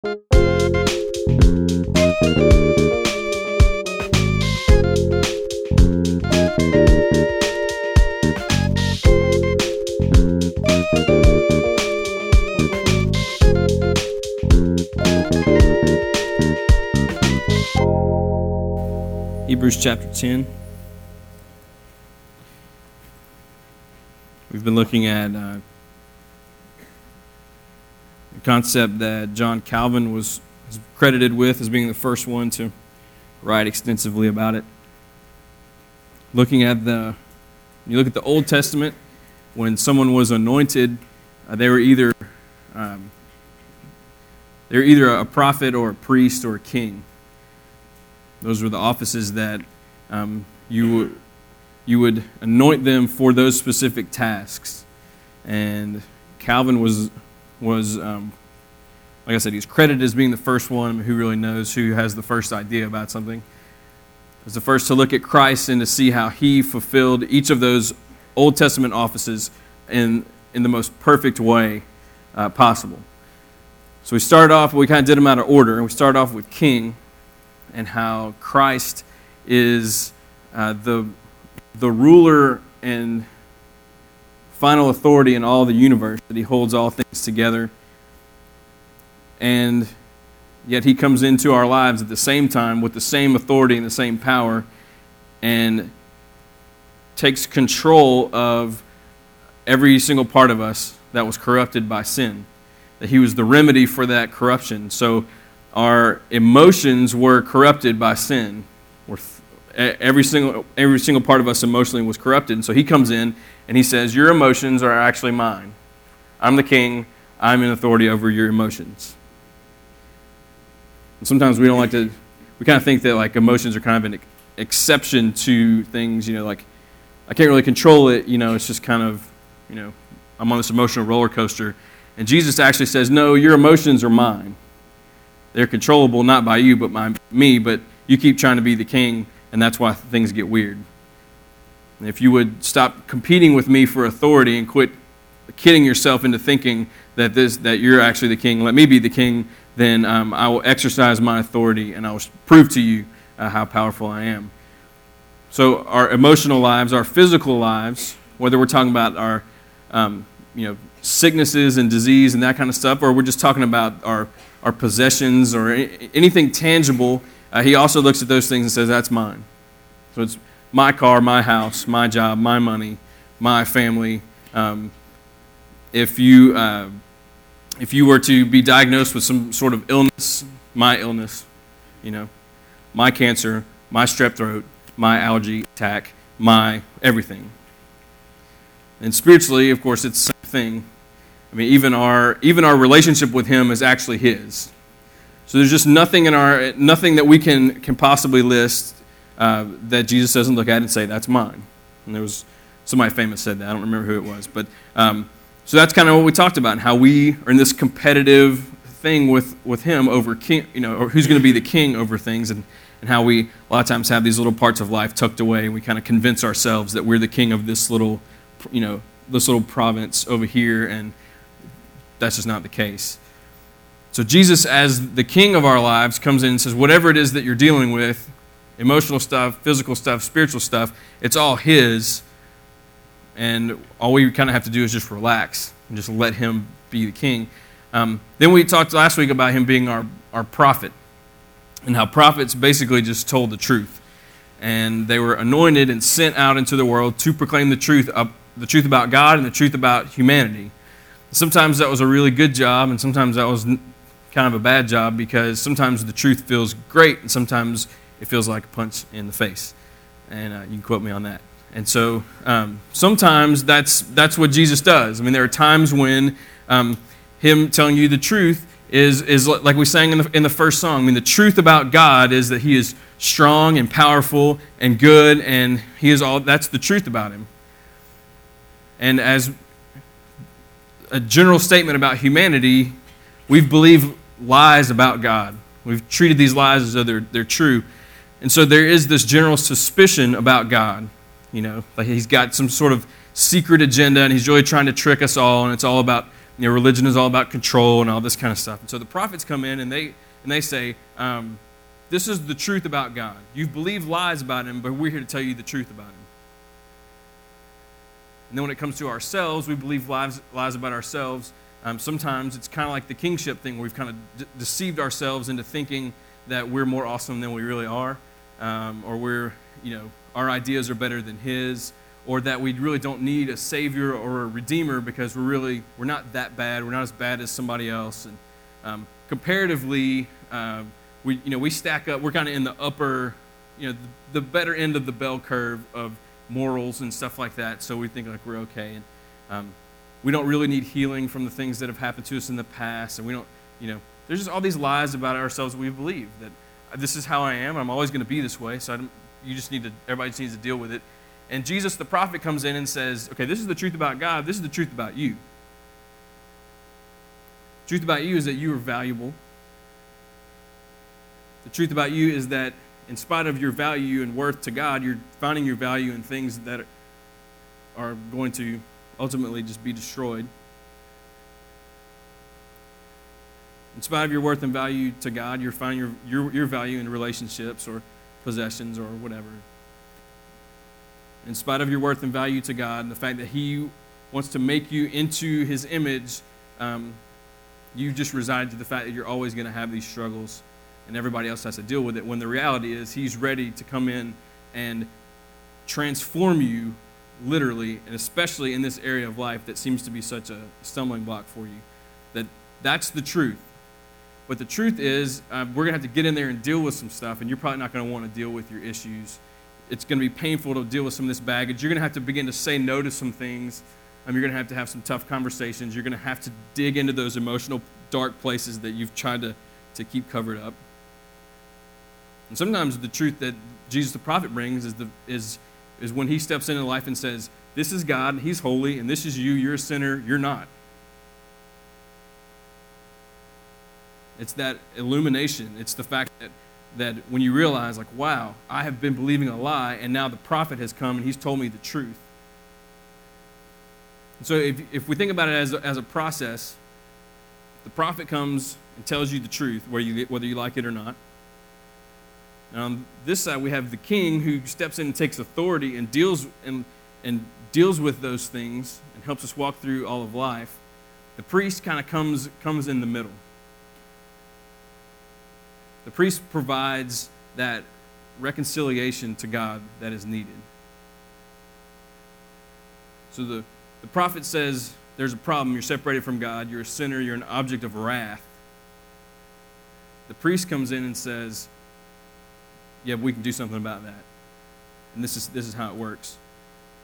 Hebrews chapter 10. We've been looking at uh, a concept that John Calvin was credited with as being the first one to write extensively about it. Looking at the, you look at the Old Testament, when someone was anointed, uh, they were either um, they were either a prophet or a priest or a king. Those were the offices that um, you, you would anoint them for those specific tasks. And Calvin was, was um, like I said, he's credited as being the first one who really knows, who has the first idea about something. Was the first to look at Christ and to see how he fulfilled each of those Old Testament offices in, in the most perfect way uh, possible. So we started off, we kind of did them out of order. And we started off with king and how Christ is uh, the, the ruler and final authority in all the universe, that he holds all things together. And yet he comes into our lives at the same time with the same authority and the same power and takes control of every single part of us that was corrupted by sin. That he was the remedy for that corruption. So our emotions were corrupted by sin. Every, single, every single part of us emotionally was corrupted. And so he comes in and he says, Your emotions are actually mine. I'm the king. I'm in authority over your emotions. And sometimes we don't like to, we kind of think that like emotions are kind of an exception to things, you know, like I can't really control it, you know, it's just kind of, you know, I'm on this emotional roller coaster. And Jesus actually says, No, your emotions are mine. They're controllable not by you, but by me, but you keep trying to be the king, and that's why things get weird. And if you would stop competing with me for authority and quit kidding yourself into thinking that, this, that you're actually the king, let me be the king, then um, I will exercise my authority and I will prove to you uh, how powerful I am. So, our emotional lives, our physical lives, whether we're talking about our um, you know, sicknesses and disease and that kind of stuff, or we're just talking about our our possessions or anything tangible, uh, he also looks at those things and says, That's mine. So it's my car, my house, my job, my money, my family. Um, if, you, uh, if you were to be diagnosed with some sort of illness, my illness, you know, my cancer, my strep throat, my allergy attack, my everything. And spiritually, of course, it's the same thing. I mean, even our, even our relationship with Him is actually His. So there's just nothing in our, nothing that we can, can possibly list uh, that Jesus doesn't look at and say, that's mine. And there was, somebody famous said that. I don't remember who it was. But, um, so that's kind of what we talked about, and how we are in this competitive thing with, with Him over king, you know, or who's going to be the king over things, and, and how we a lot of times have these little parts of life tucked away, and we kind of convince ourselves that we're the king of this little, you know, this little province over here, and that's just not the case. So, Jesus, as the king of our lives, comes in and says, whatever it is that you're dealing with emotional stuff, physical stuff, spiritual stuff it's all His. And all we kind of have to do is just relax and just let Him be the king. Um, then we talked last week about Him being our, our prophet and how prophets basically just told the truth. And they were anointed and sent out into the world to proclaim the truth, uh, the truth about God and the truth about humanity. Sometimes that was a really good job, and sometimes that was kind of a bad job because sometimes the truth feels great, and sometimes it feels like a punch in the face. And uh, you can quote me on that. And so um, sometimes that's, that's what Jesus does. I mean, there are times when um, Him telling you the truth is, is like we sang in the, in the first song. I mean, the truth about God is that He is strong and powerful and good, and He is all that's the truth about Him. And as a general statement about humanity, we've believed lies about God. We've treated these lies as though they're, they're true. And so there is this general suspicion about God. You know, like he's got some sort of secret agenda and he's really trying to trick us all, and it's all about you know, religion is all about control and all this kind of stuff. And so the prophets come in and they, and they say, um, This is the truth about God. You've believed lies about Him, but we're here to tell you the truth about Him. And then when it comes to ourselves, we believe lies, lies about ourselves. Um, sometimes it's kind of like the kingship thing where we've kind of de- deceived ourselves into thinking that we're more awesome than we really are, um, or we're, you know, our ideas are better than His, or that we really don't need a Savior or a Redeemer because we're really, we're not that bad. We're not as bad as somebody else. And um, comparatively, uh, we, you know, we stack up, we're kind of in the upper, you know, the, the better end of the bell curve of morals and stuff like that. So we think like we're okay. And um, we don't really need healing from the things that have happened to us in the past. And we don't, you know, there's just all these lies about ourselves we believe that this is how I am. I'm always going to be this way. So you just need to, everybody just needs to deal with it. And Jesus, the prophet, comes in and says, okay, this is the truth about God. This is the truth about you. The truth about you is that you are valuable. The truth about you is that in spite of your value and worth to God, you're finding your value in things that are going to ultimately just be destroyed. In spite of your worth and value to God, you're finding your, your, your value in relationships or possessions or whatever. In spite of your worth and value to God and the fact that He wants to make you into His image, um, you just reside to the fact that you're always going to have these struggles and everybody else has to deal with it. When the reality is, He's ready to come in and transform you literally, and especially in this area of life that seems to be such a stumbling block for you. That that's the truth. But the truth is, uh, we're going to have to get in there and deal with some stuff, and you're probably not going to want to deal with your issues. It's going to be painful to deal with some of this baggage. You're going to have to begin to say no to some things. Um, you're going to have to have some tough conversations. You're going to have to dig into those emotional, dark places that you've tried to, to keep covered up. And sometimes the truth that Jesus the prophet brings is, the, is, is when he steps into life and says, This is God, He's holy, and this is you, you're a sinner, you're not. It's that illumination. It's the fact that, that when you realize, like, wow, I have been believing a lie, and now the prophet has come and he's told me the truth. And so if, if we think about it as a, as a process, the prophet comes and tells you the truth, whether you, whether you like it or not. And on this side, we have the king who steps in and takes authority and deals, and, and deals with those things and helps us walk through all of life. The priest kind of comes, comes in the middle. The priest provides that reconciliation to God that is needed. So the, the prophet says, There's a problem. You're separated from God. You're a sinner. You're an object of wrath. The priest comes in and says, Yeah, we can do something about that. And this is, this is how it works.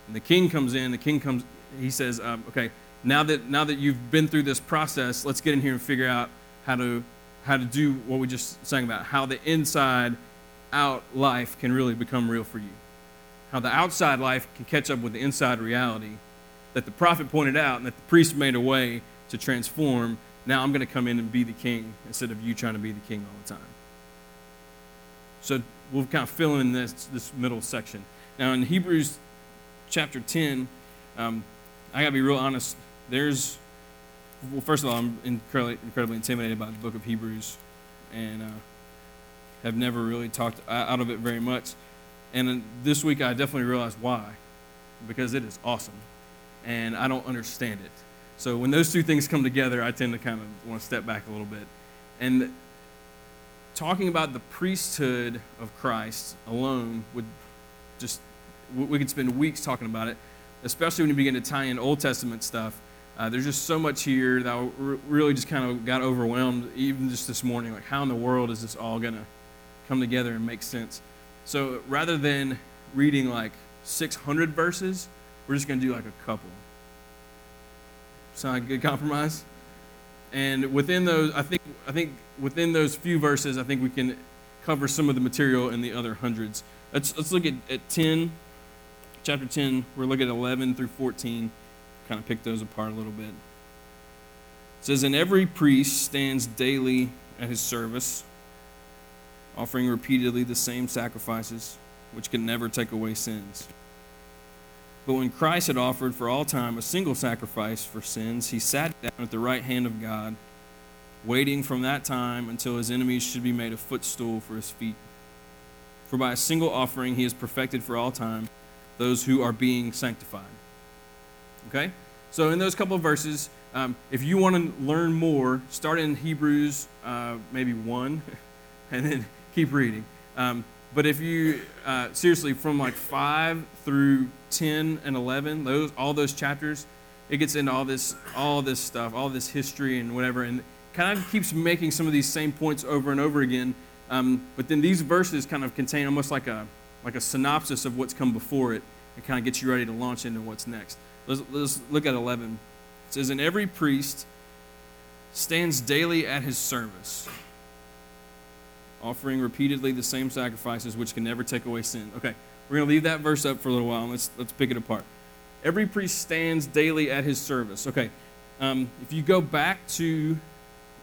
And the king comes in. The king comes, he says, um, Okay, now that, now that you've been through this process, let's get in here and figure out how to how to do what we just sang about, how the inside out life can really become real for you. How the outside life can catch up with the inside reality that the prophet pointed out and that the priest made a way to transform. Now I'm going to come in and be the king instead of you trying to be the king all the time. So we'll kind of fill in this, this middle section. Now in Hebrews chapter 10, um, I got to be real honest, there's well, first of all, I'm incredibly, incredibly intimidated by the book of Hebrews and uh, have never really talked out of it very much. And this week, I definitely realized why. Because it is awesome. And I don't understand it. So when those two things come together, I tend to kind of want to step back a little bit. And talking about the priesthood of Christ alone would just, we could spend weeks talking about it, especially when you begin to tie in Old Testament stuff uh, there's just so much here that I really just kind of got overwhelmed, even just this morning. Like, how in the world is this all going to come together and make sense? So, rather than reading like 600 verses, we're just going to do like a couple. Sound like a good compromise? And within those, I think, I think within those few verses, I think we can cover some of the material in the other hundreds. Let's, let's look at, at 10, chapter 10. We're looking at 11 through 14 kind of pick those apart a little bit. It says, And every priest stands daily at his service, offering repeatedly the same sacrifices, which can never take away sins. But when Christ had offered for all time a single sacrifice for sins, he sat down at the right hand of God, waiting from that time until his enemies should be made a footstool for his feet. For by a single offering he has perfected for all time those who are being sanctified. Okay? So, in those couple of verses, um, if you want to learn more, start in Hebrews uh, maybe 1 and then keep reading. Um, but if you, uh, seriously, from like 5 through 10 and 11, those all those chapters, it gets into all this, all this stuff, all this history and whatever, and kind of keeps making some of these same points over and over again. Um, but then these verses kind of contain almost like a, like a synopsis of what's come before it and kind of gets you ready to launch into what's next. Let's, let's look at 11. It says, And every priest stands daily at his service, offering repeatedly the same sacrifices which can never take away sin. Okay, we're going to leave that verse up for a little while and let's, let's pick it apart. Every priest stands daily at his service. Okay, um, if you go back to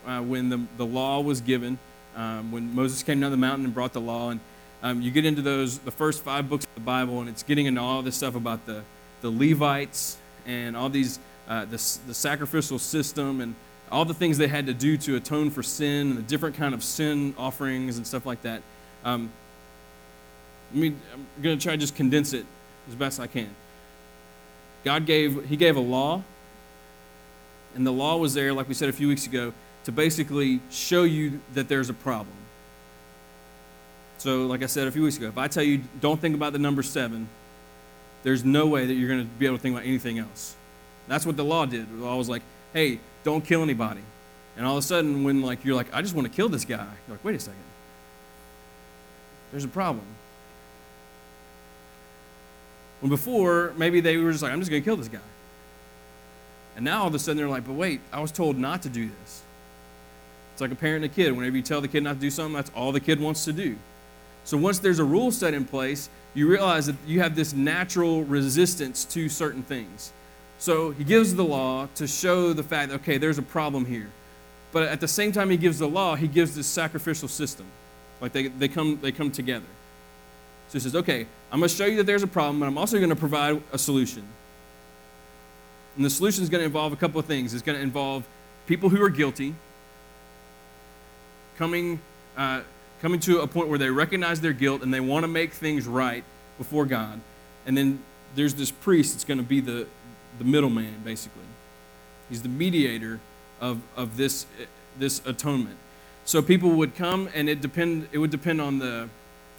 uh, when the, the law was given, um, when Moses came down the mountain and brought the law, and um, you get into those the first five books of the Bible, and it's getting into all this stuff about the the Levites and all these uh, the, the sacrificial system and all the things they had to do to atone for sin and the different kind of sin offerings and stuff like that. Um, me, I'm going to try to just condense it as best I can. God gave He gave a law, and the law was there, like we said a few weeks ago, to basically show you that there's a problem. So, like I said a few weeks ago, if I tell you don't think about the number seven, there's no way that you're going to be able to think about anything else. That's what the law did. The law was like, hey, don't kill anybody. And all of a sudden, when like you're like, I just want to kill this guy, you're like, wait a second. There's a problem. When before, maybe they were just like, I'm just going to kill this guy. And now all of a sudden they're like, but wait, I was told not to do this. It's like a parent and a kid. Whenever you tell the kid not to do something, that's all the kid wants to do. So once there's a rule set in place, you realize that you have this natural resistance to certain things. So he gives the law to show the fact, okay, there's a problem here. But at the same time he gives the law, he gives this sacrificial system. Like they, they, come, they come together. So he says, okay, I'm going to show you that there's a problem, but I'm also going to provide a solution. And the solution is going to involve a couple of things. It's going to involve people who are guilty coming, uh, coming to a point where they recognize their guilt and they want to make things right before God. And then there's this priest that's going to be the, the middleman, basically. He's the mediator of, of this, this atonement. So people would come, and it depend. It would depend on the,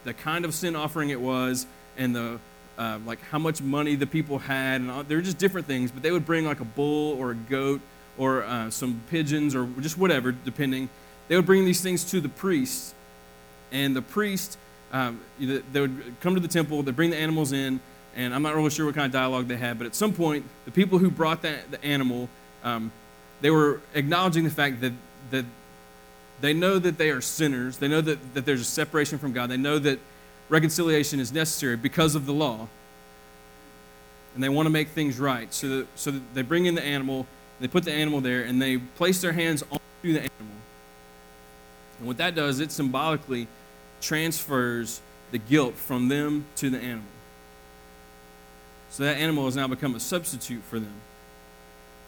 the kind of sin offering it was, and the uh, like how much money the people had, and all, they were just different things. But they would bring like a bull or a goat or uh, some pigeons or just whatever, depending. They would bring these things to the priest, and the priest um, they would come to the temple, they'd bring the animals in, and I'm not really sure what kind of dialogue they had, but at some point, the people who brought that, the animal, um, they were acknowledging the fact that, that they know that they are sinners. They know that, that there's a separation from God. They know that reconciliation is necessary because of the law. And they want to make things right. So, that, so that they bring in the animal, they put the animal there, and they place their hands on the animal. And what that does, it symbolically transfers the guilt from them to the animal. So that animal has now become a substitute for them.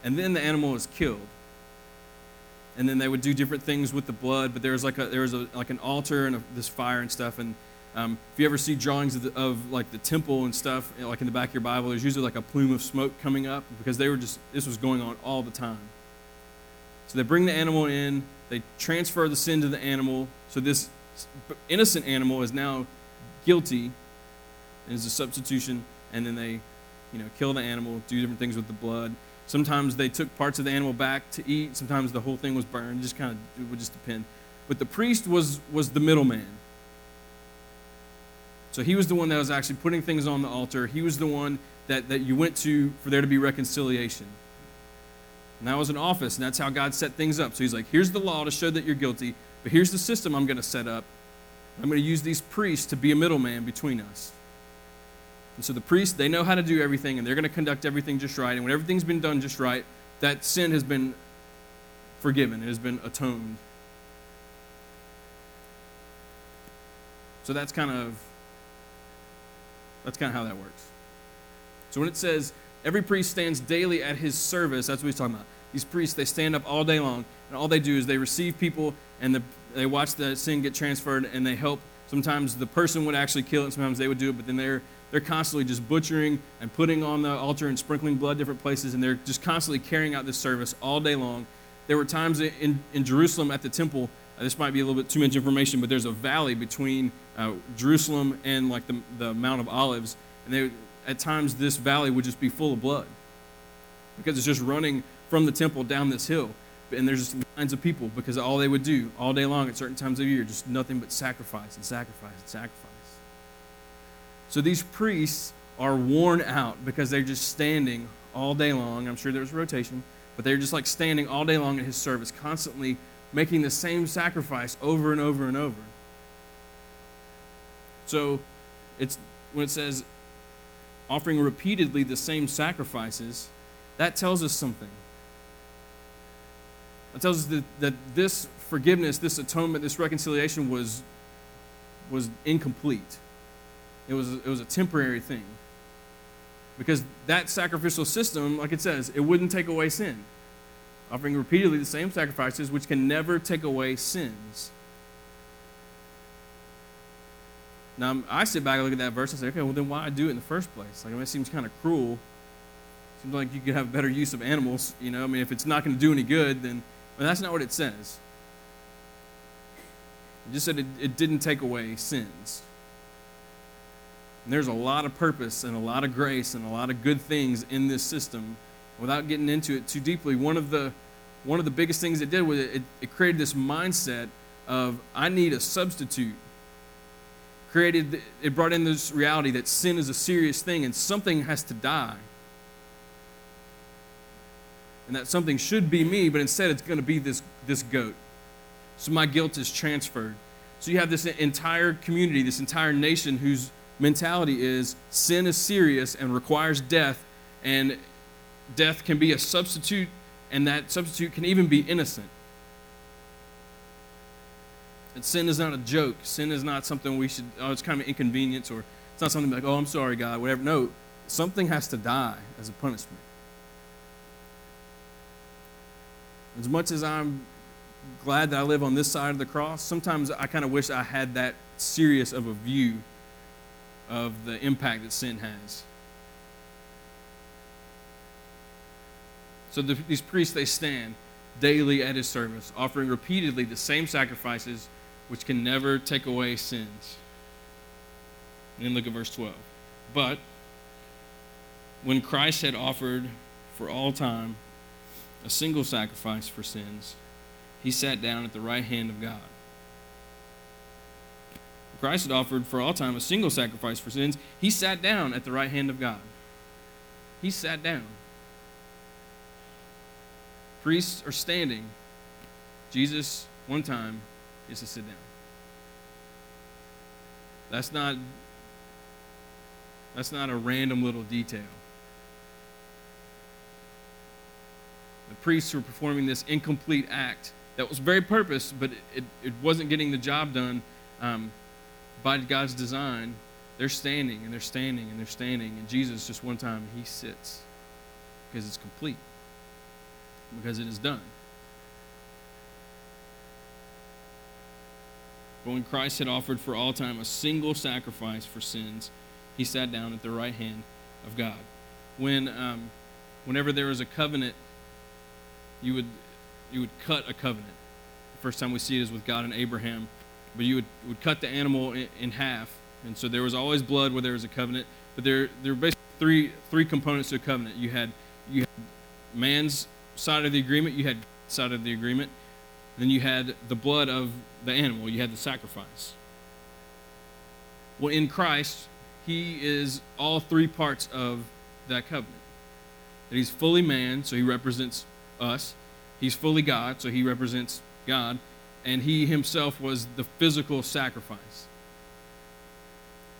And then the animal is killed. And then they would do different things with the blood, but there was like a, there was a, like an altar and a, this fire and stuff. And um, if you ever see drawings of, the, of, like the temple and stuff, like in the back of your Bible, there's usually like a plume of smoke coming up because they were just this was going on all the time. So they bring the animal in, they transfer the sin to the animal. So this innocent animal is now guilty and is a substitution, and then they, you know, kill the animal, do different things with the blood. Sometimes they took parts of the animal back to eat. Sometimes the whole thing was burned. It just kind of it would just depend. But the priest was was the middleman. So he was the one that was actually putting things on the altar. He was the one that, that you went to for there to be reconciliation. And that was an office, and that's how God set things up. So he's like, here's the law to show that you're guilty. But here's the system I'm going to set up. I'm going to use these priests to be a middleman between us. And so the priests, they know how to do everything, and they're going to conduct everything just right. And when everything's been done just right, that sin has been forgiven, it has been atoned. So that's kind of that's kind of how that works. So when it says every priest stands daily at his service, that's what he's talking about. These priests, they stand up all day long, and all they do is they receive people and the, they watch the sin get transferred and they help. Sometimes the person would actually kill it, sometimes they would do it, but then they're, they're constantly just butchering and putting on the altar and sprinkling blood different places, and they're just constantly carrying out this service all day long. There were times in, in Jerusalem at the temple, uh, this might be a little bit too much information, but there's a valley between uh, Jerusalem and like the, the Mount of Olives, and they, at times this valley would just be full of blood because it's just running from the temple down this hill. And there's just lines of people because all they would do all day long at certain times of year, just nothing but sacrifice and sacrifice and sacrifice. So these priests are worn out because they're just standing all day long. I'm sure there was rotation, but they're just like standing all day long at his service, constantly making the same sacrifice over and over and over. So it's when it says offering repeatedly the same sacrifices, that tells us something. It tells us that, that this forgiveness, this atonement, this reconciliation was, was incomplete. It was, it was a temporary thing. Because that sacrificial system, like it says, it wouldn't take away sin. Offering repeatedly the same sacrifices, which can never take away sins. Now, I sit back and look at that verse and say, okay, well, then why do it in the first place? Like, I mean, it seems kind of cruel. Seems like you could have better use of animals, you know? I mean, if it's not going to do any good, then but that's not what it says. It just said it, it didn't take away sins. And there's a lot of purpose and a lot of grace and a lot of good things in this system. Without getting into it too deeply, one of the one of the biggest things it did was it, it created this mindset of I need a substitute. Created it brought in this reality that sin is a serious thing and something has to die and that something should be me, but instead it's going to be this, this goat. So my guilt is transferred. So you have this entire community, this entire nation whose mentality is sin is serious and requires death, and death can be a substitute, and that substitute can even be innocent. And sin is not a joke. Sin is not something we should, oh, it's kind of an inconvenience, or it's not something like, oh, I'm sorry, God, whatever. No, something has to die as a punishment. As much as I'm glad that I live on this side of the cross, sometimes I kind of wish I had that serious of a view of the impact that sin has. So the, these priests, they stand daily at his service, offering repeatedly the same sacrifices which can never take away sins. And then look at verse 12. But when Christ had offered for all time a single sacrifice for sins, he sat down at the right hand of God. Christ had offered for all time a single sacrifice for sins. He sat down at the right hand of God. He sat down. Priests are standing. Jesus, one time, is to sit down. That's not that's not a random little detail. The priests were performing this incomplete act that was very purpose, but it, it, it wasn't getting the job done um, by God's design. They're standing and they're standing and they're standing, and Jesus just one time he sits because it's complete, because it is done. But when Christ had offered for all time a single sacrifice for sins, he sat down at the right hand of God. When, um, whenever there was a covenant you would you would cut a covenant. The first time we see it is with God and Abraham, but you would, would cut the animal in, in half, and so there was always blood where there was a covenant. But there there were basically three three components to a covenant. You had you had man's side of the agreement, you had side of the agreement, then you had the blood of the animal, you had the sacrifice. Well, in Christ, he is all three parts of that covenant. That he's fully man, so he represents us. He's fully God, so he represents God, and he himself was the physical sacrifice.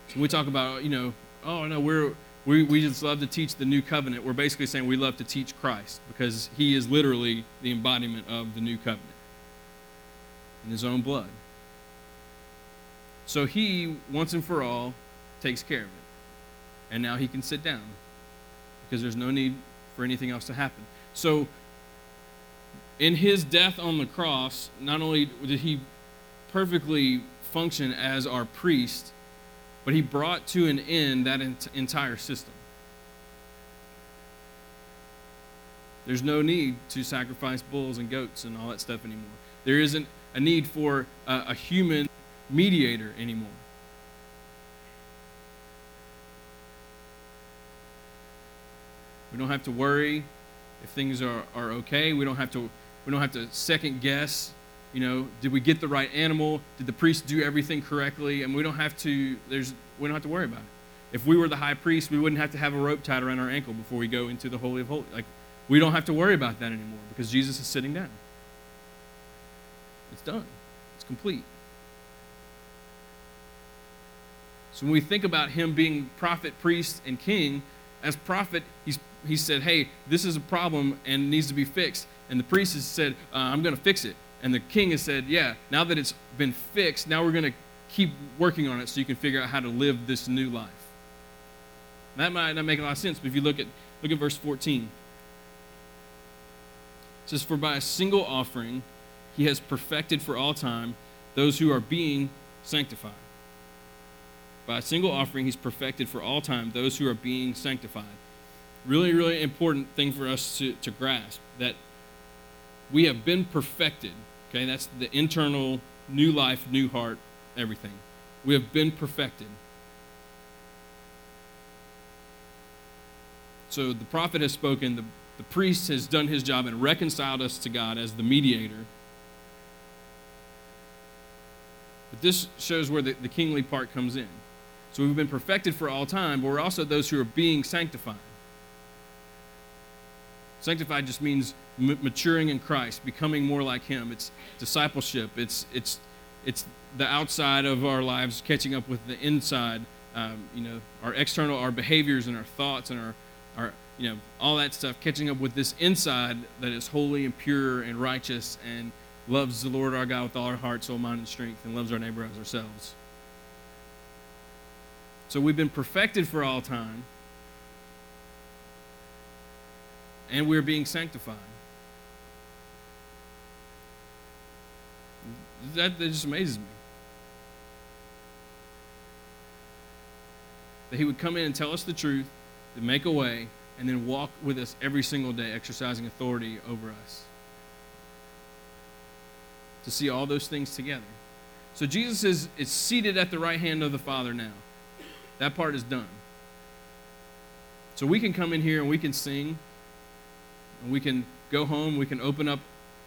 So we talk about, you know, oh no, we're we, we just love to teach the new covenant. We're basically saying we love to teach Christ because he is literally the embodiment of the new covenant in his own blood. So he, once and for all, takes care of it. And now he can sit down because there's no need for anything else to happen. So, in his death on the cross, not only did he perfectly function as our priest, but he brought to an end that ent- entire system. There's no need to sacrifice bulls and goats and all that stuff anymore. There isn't a need for a, a human mediator anymore. We don't have to worry if things are, are okay. We don't have to we don't have to second guess, you know, did we get the right animal? Did the priest do everything correctly? And we don't have to there's we don't have to worry about it. If we were the high priest, we wouldn't have to have a rope tied around our ankle before we go into the holy of holies. Like we don't have to worry about that anymore because Jesus is sitting down. It's done. It's complete. So when we think about him being prophet, priest, and king, as prophet, he's he said, hey, this is a problem and needs to be fixed. And the priest has said, uh, I'm going to fix it. And the king has said, yeah, now that it's been fixed, now we're going to keep working on it so you can figure out how to live this new life. That might not make a lot of sense, but if you look at look at verse 14. It says, For by a single offering he has perfected for all time those who are being sanctified. By a single offering he's perfected for all time those who are being sanctified really, really important thing for us to, to grasp that we have been perfected. Okay, that's the internal new life, new heart, everything. We have been perfected. So the prophet has spoken, the, the priest has done his job and reconciled us to God as the mediator. But this shows where the, the kingly part comes in. So we've been perfected for all time, but we're also those who are being sanctified. Sanctified just means m- maturing in Christ, becoming more like Him. It's discipleship. It's it's it's the outside of our lives catching up with the inside. Um, you know, our external, our behaviors and our thoughts and our our you know all that stuff catching up with this inside that is holy and pure and righteous and loves the Lord our God with all our heart, soul, mind, and strength, and loves our neighbor as ourselves. So we've been perfected for all time and we're being sanctified. That, that just amazes me. That he would come in and tell us the truth, to make a way, and then walk with us every single day, exercising authority over us. To see all those things together. So Jesus is, is seated at the right hand of the Father now. That part is done. So we can come in here and we can sing and we can go home, we can open up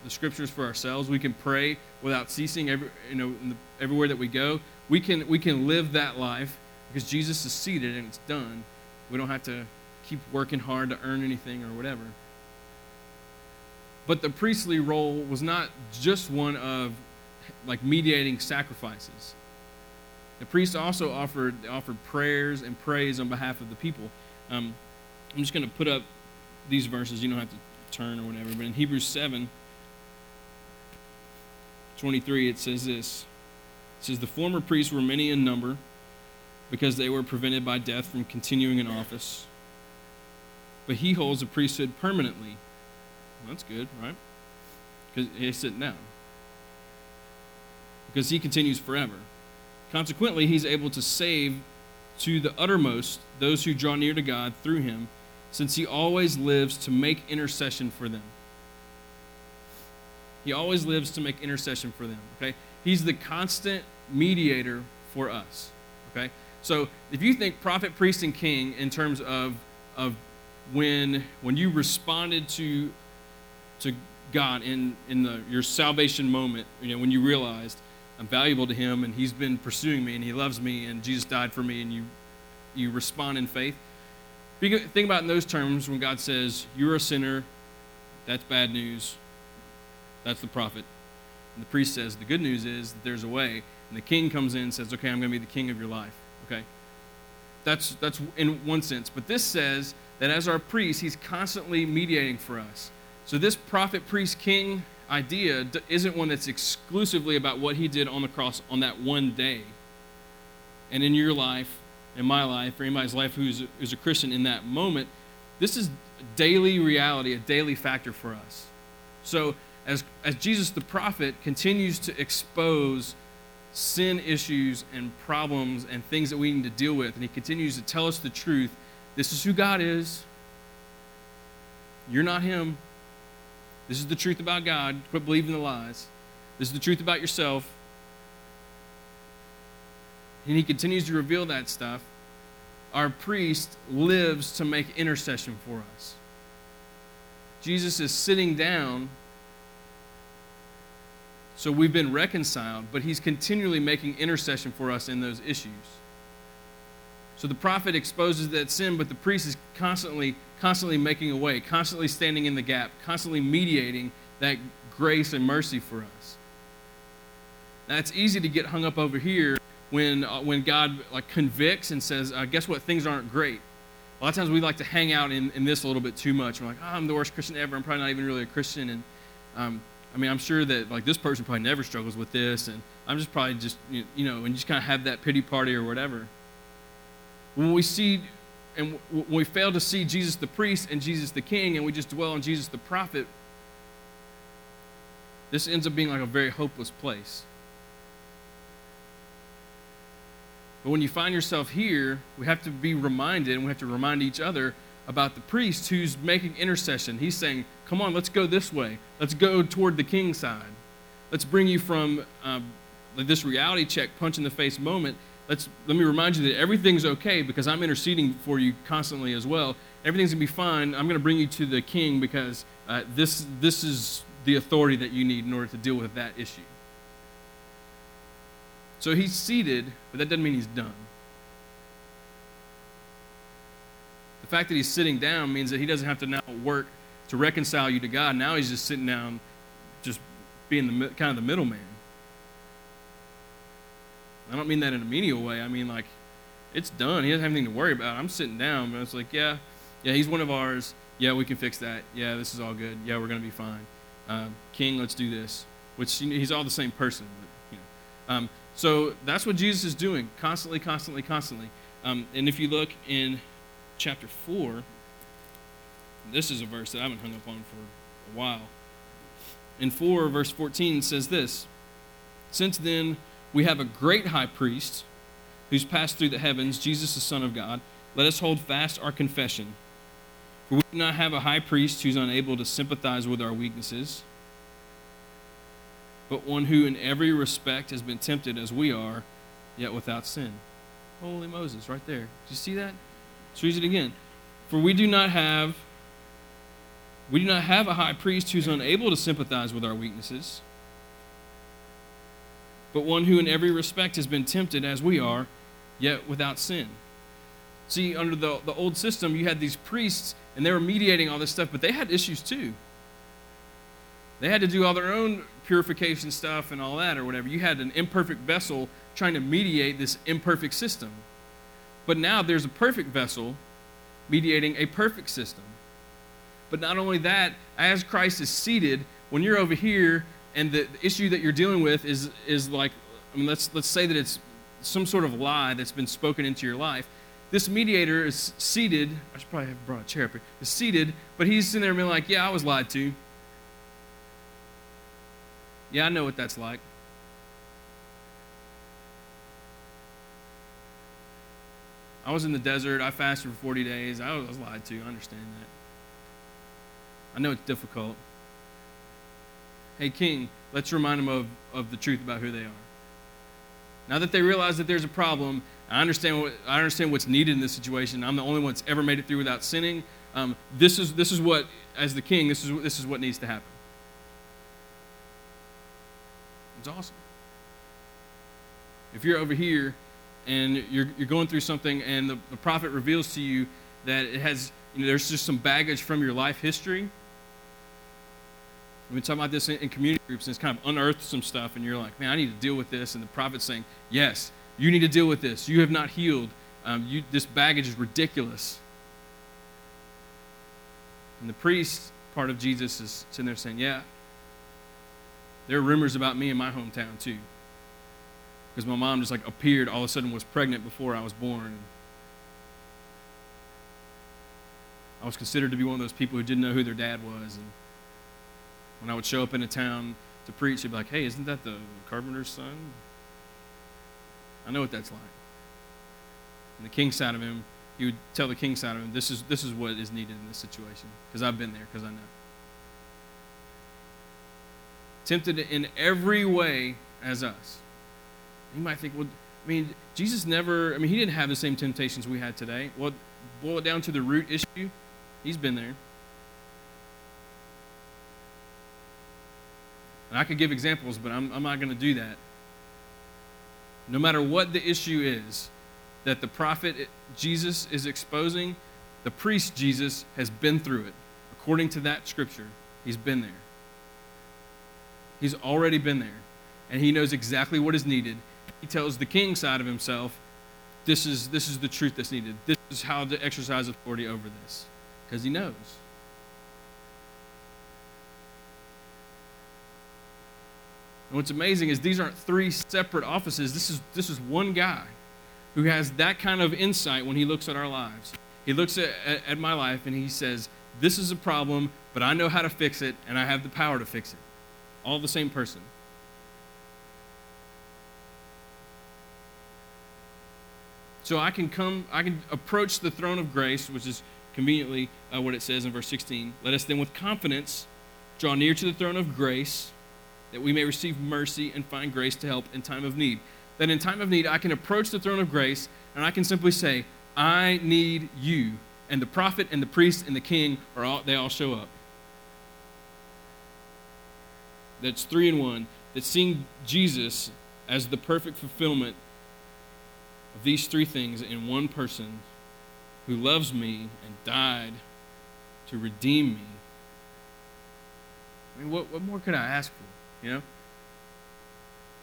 the scriptures for ourselves, we can pray without ceasing every, you know, the, everywhere that we go. We can, we can live that life because Jesus is seated and it's done. We don't have to keep working hard to earn anything or whatever. But the priestly role was not just one of like mediating sacrifices. The priest also offered offered prayers and praise on behalf of the people. Um, I'm just going to put up these verses. You don't have to turn or whatever. But in Hebrews 7 23, it says this It says, The former priests were many in number because they were prevented by death from continuing in office. But he holds the priesthood permanently. Well, that's good, right? Because he's sitting down. Because he continues forever. Consequently, he's able to save to the uttermost those who draw near to God through him since he always lives to make intercession for them. He always lives to make intercession for them, okay? He's the constant mediator for us, okay? So if you think prophet, priest, and king in terms of, of when, when you responded to, to God in, in the, your salvation moment, you know, when you realized I'm valuable to him and he's been pursuing me and he loves me and Jesus died for me and you, you respond in faith, Think about in those terms when God says, You're a sinner, that's bad news. That's the prophet. And the priest says, The good news is that there's a way. And the king comes in and says, Okay, I'm going to be the king of your life. Okay? That's, that's in one sense. But this says that as our priest, he's constantly mediating for us. So this prophet, priest, king idea isn't one that's exclusively about what he did on the cross on that one day. And in your life, in my life, or anybody's life who's, who's a Christian in that moment, this is daily reality, a daily factor for us. So, as, as Jesus the prophet continues to expose sin issues and problems and things that we need to deal with, and he continues to tell us the truth this is who God is. You're not him. This is the truth about God. Quit believing the lies. This is the truth about yourself. And he continues to reveal that stuff. Our priest lives to make intercession for us. Jesus is sitting down, so we've been reconciled, but he's continually making intercession for us in those issues. So the prophet exposes that sin, but the priest is constantly, constantly making a way, constantly standing in the gap, constantly mediating that grace and mercy for us. Now it's easy to get hung up over here when uh, when God like convicts and says, uh, "Guess what? Things aren't great." A lot of times we like to hang out in, in this a little bit too much. We're like, oh, "I'm the worst Christian ever. I'm probably not even really a Christian." And um, I mean, I'm sure that like this person probably never struggles with this, and I'm just probably just you know, and just kind of have that pity party or whatever. When we see and when we fail to see Jesus the priest and Jesus the king, and we just dwell on Jesus the prophet, this ends up being like a very hopeless place. But when you find yourself here, we have to be reminded, and we have to remind each other about the priest who's making intercession. He's saying, Come on, let's go this way. Let's go toward the king's side. Let's bring you from um, this reality check, punch in the face moment let's let me remind you that everything's okay because I'm interceding for you constantly as well. Everything's gonna be fine. I'm gonna bring you to the king because uh, this this is the authority that you need in order to deal with that issue. So he's seated, but that doesn't mean he's done. The fact that he's sitting down means that he doesn't have to now work to reconcile you to God. Now he's just sitting down, just being the kind of the middleman. I don't mean that in a menial way. I mean like it's done. He doesn't have anything to worry about. I'm sitting down, but it's like, yeah, yeah, he's one of ours. Yeah, we can fix that. Yeah, this is all good. Yeah, we're gonna be fine. Uh, King, let's do this. Which you know, he's all the same person. But, you know. um, so that's what Jesus is doing, constantly, constantly, constantly. Um, and if you look in chapter four, this is a verse that I've been hung up on for a while. In 4, verse 14 says this Since then, we have a great high priest who's passed through the heavens, Jesus, the Son of God. Let us hold fast our confession. For we do not have a high priest who's unable to sympathize with our weaknesses, but one who in every respect has been tempted as we are, yet without sin. Holy Moses, right there. Do you see that? Let's read it again. For we do not have we do not have a high priest who's unable to sympathize with our weaknesses but one who in every respect has been tempted as we are, yet without sin. See, under the, the old system, you had these priests, and they were mediating all this stuff, but they had issues too. They had to do all their own purification stuff and all that, or whatever. You had an imperfect vessel trying to mediate this imperfect system. But now there's a perfect vessel mediating a perfect system. But not only that, as Christ is seated, when you're over here and the, issue that you're dealing with is is like I mean let's let's say that it's some sort of lie that's been spoken into your life. This mediator is seated. I should probably have brought a chair up here. Is seated, but he's sitting there being like, "Yeah, I was lied to. Yeah, I know what that's like." I was in the desert. I fasted for 40 days. I was lied to. I understand that. I know it's difficult hey, king, let's remind them of, of the truth about who they are. Now that they realize that there's a problem, I understand, what, I understand what's needed in this situation. I'm the only one that's ever made it through without sinning. Um, this, is, this is what, as the king, this is, this is what needs to happen. It's awesome. If you're over here and you're, you're going through something and the, the prophet reveals to you that it has, you know, there's just some baggage from your life history, We've been talking about this in, in community groups, and it's kind of unearthed some stuff, and you're like, man, I need to deal with this. And the prophet's saying, yes, you need to deal with this. You have not healed. Um, you, this baggage is ridiculous. And the priest part of Jesus is sitting there saying, yeah, there are rumors about me in my hometown too. Because my mom just like appeared all of a sudden was pregnant before I was born. I was considered to be one of those people who didn't know who their dad was. And when I would show up in a town to preach, they'd be like, hey, isn't that the carpenter's son? I know what that's like. And the king side of him, he would tell the king side of him, this is, this is what is needed in this situation. Because I've been there, because I know. Tempted in every way as us. You might think, well, I mean, Jesus never, I mean, he didn't have the same temptations we had today. Well, boil it down to the root issue, he's been there. And I could give examples, but I'm, I'm not going to do that. No matter what the issue is that the prophet Jesus is exposing, the priest Jesus has been through it. According to that scripture, he's been there. He's already been there. And he knows exactly what is needed. He tells the king side of himself, this is, this is the truth that's needed. This is how to exercise authority over this. Because he knows. And what's amazing is these aren't three separate offices. This is, this is one guy who has that kind of insight when he looks at our lives. He looks at, at, at, my life and he says, This is a problem, but I know how to fix it and I have the power to fix it. All the same person. So I can come, I can approach the throne of grace, which is conveniently uh, what it says in verse 16. Let us then with confidence draw near to the throne of grace that we may receive mercy and find grace to help in time of need. That in time of need, I can approach the throne of grace and I can simply say, I need you. And the prophet and the priest and the king are all, they all show up. That's three in one. That seeing Jesus as the perfect fulfillment of these three things in one person who loves me and died to redeem me. I mean, what, what more could I ask for? You know?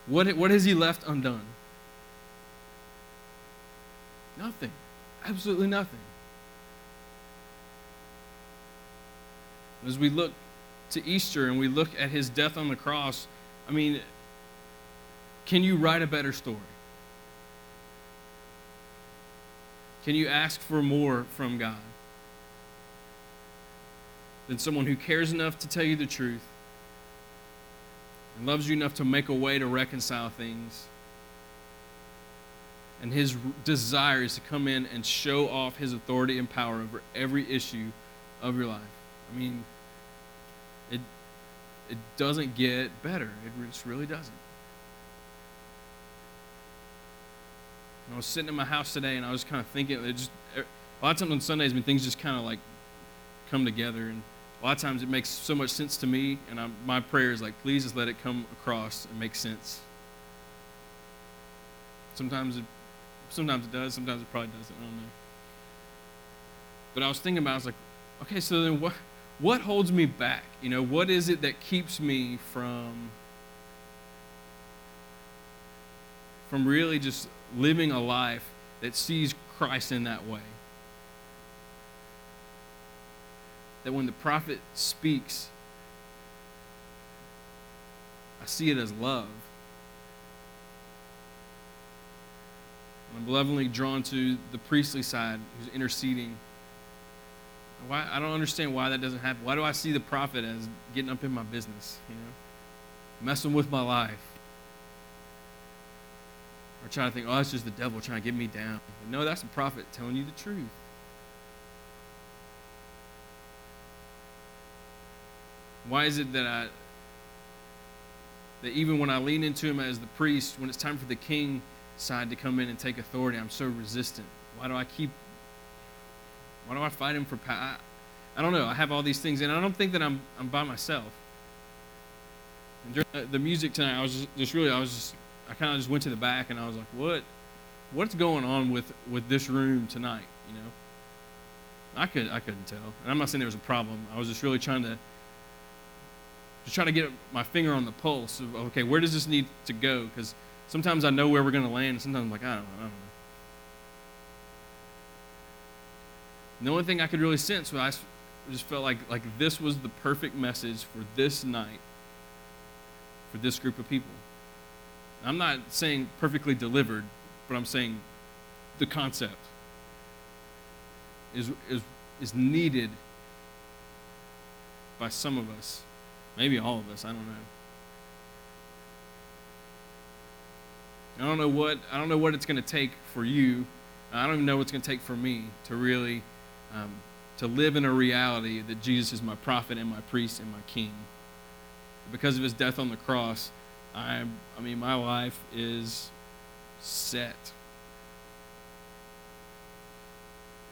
What, what has he left undone? Nothing. Absolutely nothing. As we look to Easter and we look at his death on the cross, I mean, can you write a better story? Can you ask for more from God than someone who cares enough to tell you the truth and loves you enough to make a way to reconcile things. And his desire is to come in and show off his authority and power over every issue of your life. I mean, it, it doesn't get better. It just really doesn't. I was sitting in my house today and I was kind of thinking, it just, a lot of times on Sundays, when things just kind of like come together and a lot of times it makes so much sense to me, and I'm, my prayer is like, please just let it come across and make sense. Sometimes it, sometimes it does, sometimes it probably doesn't. I don't know. But I was thinking about, it, I was like, okay, so then what, what holds me back? You know, what is it that keeps me from, from really just living a life that sees Christ in that way? that when the prophet speaks, I see it as love. I'm malevolently drawn to the priestly side who's interceding. Why, I don't understand why that doesn't happen. Why do I see the prophet as getting up in my business, you know, messing with my life? Or trying to think, oh, it's just the devil trying to get me down. But no, that's the prophet telling you the truth. Why is it that I that even when I lean into him as the priest, when it's time for the king side to come in and take authority, I'm so resistant? Why do I keep why do I fight him for power? I, don't know. I have all these things, and I don't think that I'm I'm by myself. And during the music tonight, I was just, just really, I was just, I kind of just went to the back, and I was like, what, what's going on with with this room tonight? You know, I could I couldn't tell, and I'm not saying there was a problem. I was just really trying to just trying to get my finger on the pulse of okay, where does this need to go? Because sometimes I know where we're going to land, and sometimes I'm like, I don't know, I don't know. The only thing I could really sense was I just felt like like this was the perfect message for this night, for this group of people. I'm not saying perfectly delivered, but I'm saying the concept is is is needed by some of us, maybe all of us, I don't know. I don't know what I don't know what it's going to take for you. I don't even know what it's going to take for me to really um, to live in a reality that Jesus is my prophet and my priest and my king. Because of his death on the cross, I I mean my life is set.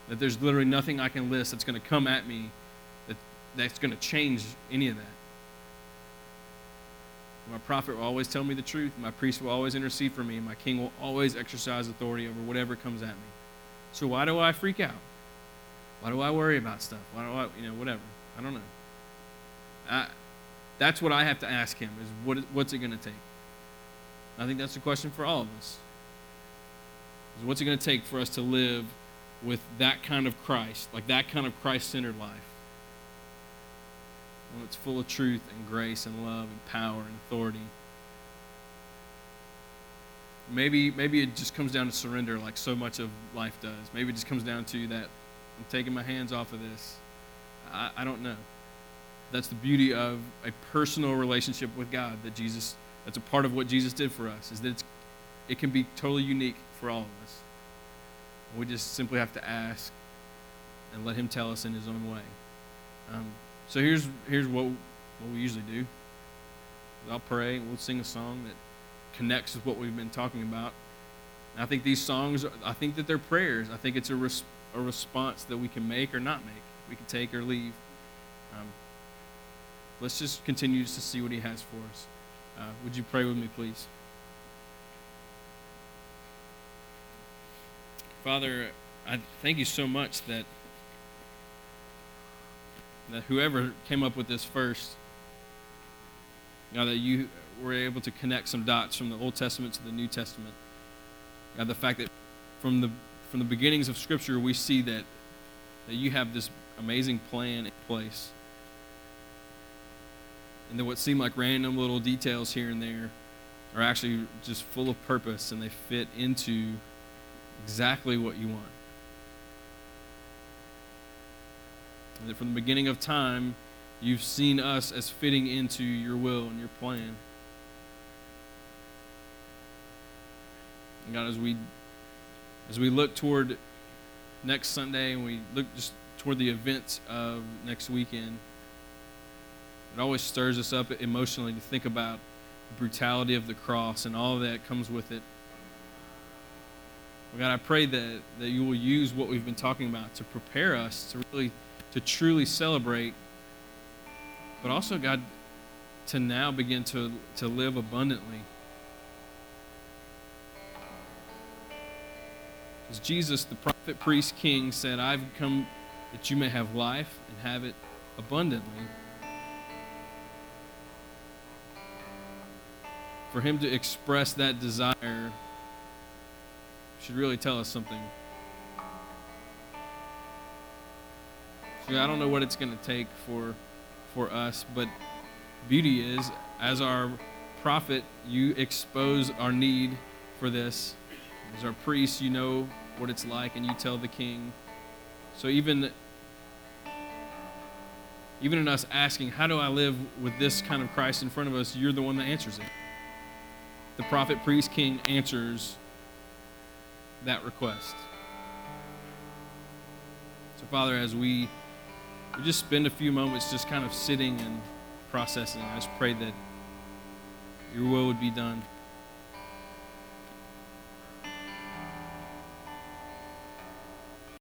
That there's literally nothing I can list that's going to come at me that, that's going to change any of that. My prophet will always tell me the truth. My priest will always intercede for me. My king will always exercise authority over whatever comes at me. So why do I freak out? Why do I worry about stuff? Why do I, you know, whatever? I don't know. I, that's what I have to ask him is what, what's it going to take? I think that's a question for all of us. Is what's it going to take for us to live with that kind of Christ, like that kind of Christ centered life? One that's full of truth and grace and love and power and authority. Maybe, maybe it just comes down to surrender like so much of life does. Maybe it just comes down to that I'm taking my hands off of this. I, I don't know. That's the beauty of a personal relationship with God that Jesus, that's a part of what Jesus did for us, is that it can be totally unique for all of us. We just simply have to ask and let Him tell us in His own way. Um, so here's here's what what we usually do. I'll pray. And we'll sing a song that connects with what we've been talking about. And I think these songs. I think that they're prayers. I think it's a res, a response that we can make or not make. We can take or leave. Um, let's just continue to see what He has for us. Uh, would you pray with me, please? Father, I thank you so much that that whoever came up with this first, that you were able to connect some dots from the Old Testament to the New Testament. God, the fact that from the from the beginnings of Scripture we see that that you have this amazing plan in place. And that what seem like random little details here and there are actually just full of purpose and they fit into exactly what you want. And that from the beginning of time, you've seen us as fitting into your will and your plan. And God, as we as we look toward next Sunday and we look just toward the events of next weekend, it always stirs us up emotionally to think about the brutality of the cross and all that comes with it. God, I pray that, that you will use what we've been talking about to prepare us to really to truly celebrate, but also, God, to now begin to, to live abundantly. Because Jesus, the prophet, priest, king, said, I've come that you may have life and have it abundantly. For him to express that desire should really tell us something. I don't know what it's going to take for for us, but beauty is as our prophet, you expose our need for this. As our priest, you know what it's like, and you tell the king. So even even in us asking, how do I live with this kind of Christ in front of us, you're the one that answers it. The prophet, priest, king answers that request. So, Father, as we we just spend a few moments just kind of sitting and processing. I just pray that your will would be done.